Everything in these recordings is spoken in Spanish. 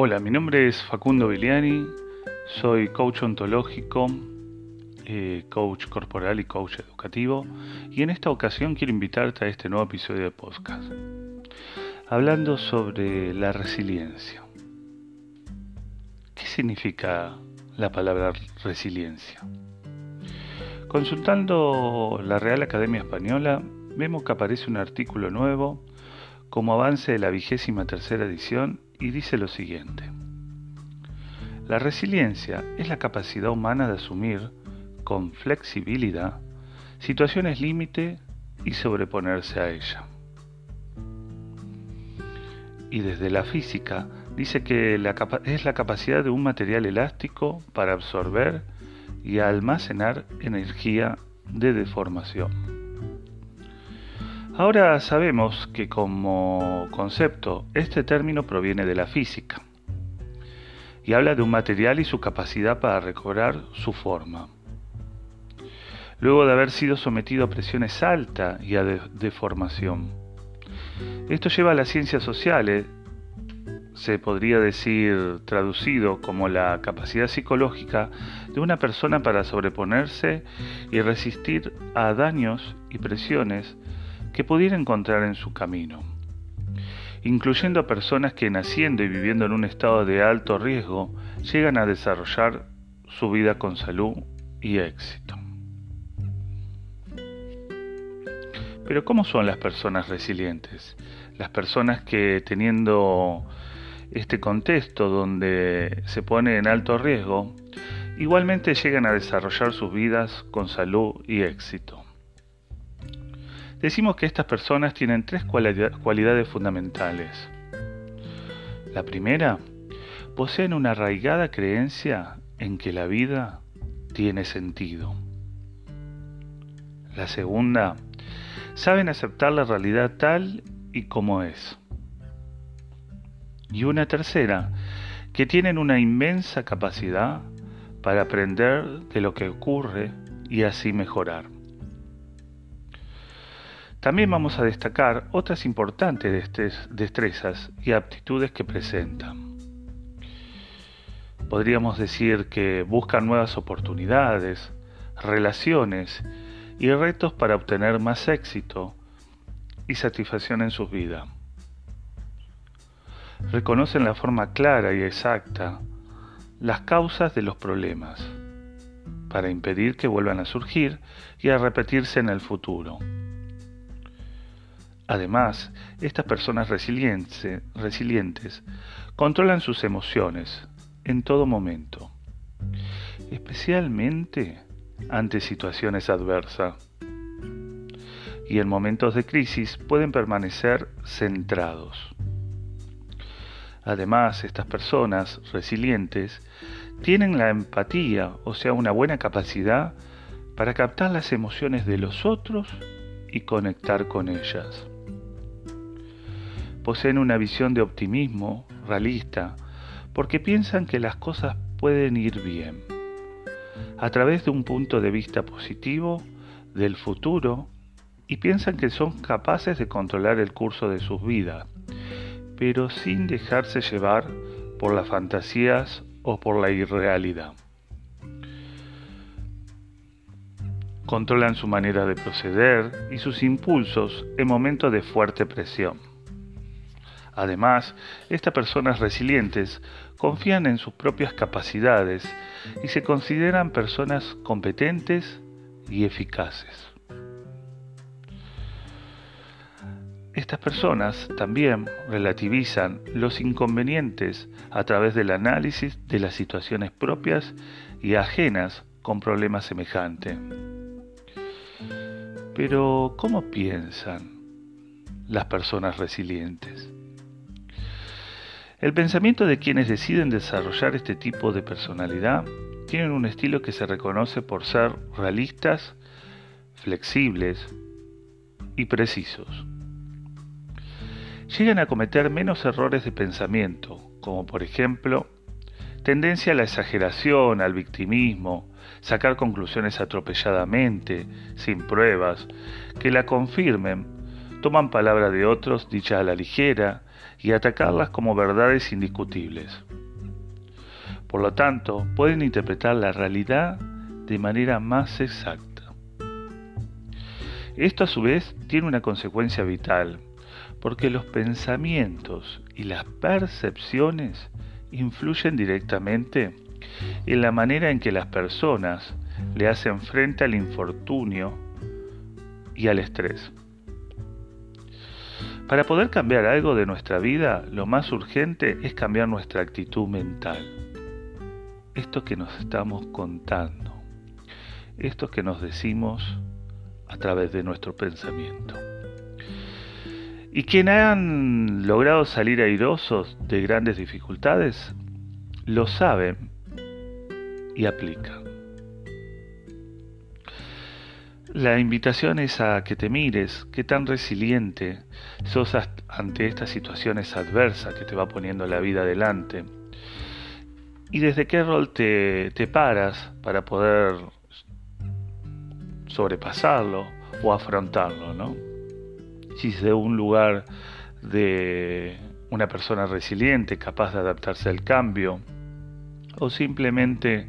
Hola, mi nombre es Facundo Viliani, soy coach ontológico, eh, coach corporal y coach educativo y en esta ocasión quiero invitarte a este nuevo episodio de podcast, hablando sobre la resiliencia. ¿Qué significa la palabra resiliencia? Consultando la Real Academia Española, vemos que aparece un artículo nuevo como avance de la vigésima tercera edición y dice lo siguiente. La resiliencia es la capacidad humana de asumir con flexibilidad situaciones límite y sobreponerse a ella. Y desde la física dice que es la capacidad de un material elástico para absorber y almacenar energía de deformación. Ahora sabemos que como concepto este término proviene de la física y habla de un material y su capacidad para recobrar su forma. Luego de haber sido sometido a presiones altas y a deformación. Esto lleva a las ciencias sociales, se podría decir traducido como la capacidad psicológica de una persona para sobreponerse y resistir a daños y presiones que pudiera encontrar en su camino, incluyendo a personas que naciendo y viviendo en un estado de alto riesgo llegan a desarrollar su vida con salud y éxito. Pero ¿cómo son las personas resilientes? Las personas que teniendo este contexto donde se pone en alto riesgo, igualmente llegan a desarrollar sus vidas con salud y éxito. Decimos que estas personas tienen tres cualidades fundamentales. La primera, poseen una arraigada creencia en que la vida tiene sentido. La segunda, saben aceptar la realidad tal y como es. Y una tercera, que tienen una inmensa capacidad para aprender de lo que ocurre y así mejorar. También vamos a destacar otras importantes destrezas y aptitudes que presentan. Podríamos decir que buscan nuevas oportunidades, relaciones y retos para obtener más éxito y satisfacción en sus vidas. Reconocen la forma clara y exacta las causas de los problemas para impedir que vuelvan a surgir y a repetirse en el futuro. Además, estas personas resilientes, controlan sus emociones en todo momento, especialmente ante situaciones adversas. Y en momentos de crisis pueden permanecer centrados. Además, estas personas resilientes tienen la empatía, o sea, una buena capacidad para captar las emociones de los otros y conectar con ellas poseen una visión de optimismo realista porque piensan que las cosas pueden ir bien. A través de un punto de vista positivo del futuro y piensan que son capaces de controlar el curso de sus vidas, pero sin dejarse llevar por las fantasías o por la irrealidad. Controlan su manera de proceder y sus impulsos en momentos de fuerte presión. Además, estas personas resilientes confían en sus propias capacidades y se consideran personas competentes y eficaces. Estas personas también relativizan los inconvenientes a través del análisis de las situaciones propias y ajenas con problemas semejantes. Pero, ¿cómo piensan las personas resilientes? El pensamiento de quienes deciden desarrollar este tipo de personalidad tienen un estilo que se reconoce por ser realistas, flexibles y precisos. Llegan a cometer menos errores de pensamiento, como por ejemplo tendencia a la exageración, al victimismo, sacar conclusiones atropelladamente, sin pruebas, que la confirmen, toman palabra de otros dicha a la ligera y atacarlas como verdades indiscutibles. Por lo tanto, pueden interpretar la realidad de manera más exacta. Esto a su vez tiene una consecuencia vital, porque los pensamientos y las percepciones influyen directamente en la manera en que las personas le hacen frente al infortunio y al estrés. Para poder cambiar algo de nuestra vida, lo más urgente es cambiar nuestra actitud mental. Esto que nos estamos contando, esto que nos decimos a través de nuestro pensamiento. Y quienes han logrado salir airosos de grandes dificultades, lo saben y aplican. La invitación es a que te mires qué tan resiliente sos ante estas situaciones adversas que te va poniendo la vida adelante. Y desde qué rol te, te paras para poder sobrepasarlo o afrontarlo, ¿no? Si es de un lugar de una persona resiliente, capaz de adaptarse al cambio, o simplemente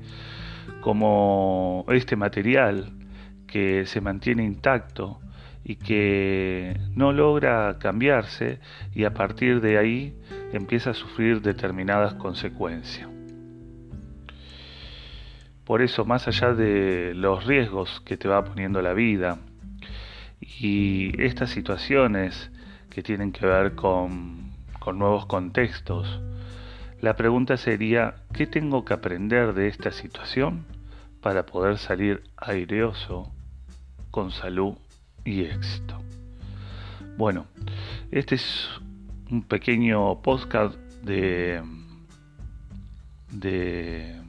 como este material que se mantiene intacto y que no logra cambiarse y a partir de ahí empieza a sufrir determinadas consecuencias. Por eso, más allá de los riesgos que te va poniendo la vida y estas situaciones que tienen que ver con, con nuevos contextos, la pregunta sería, ¿qué tengo que aprender de esta situación para poder salir aireoso con salud y éxito. Bueno, este es un pequeño podcast de, de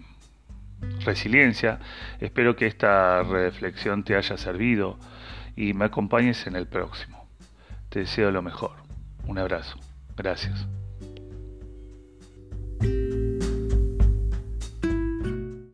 resiliencia. Espero que esta reflexión te haya servido y me acompañes en el próximo. Te deseo lo mejor. Un abrazo. Gracias.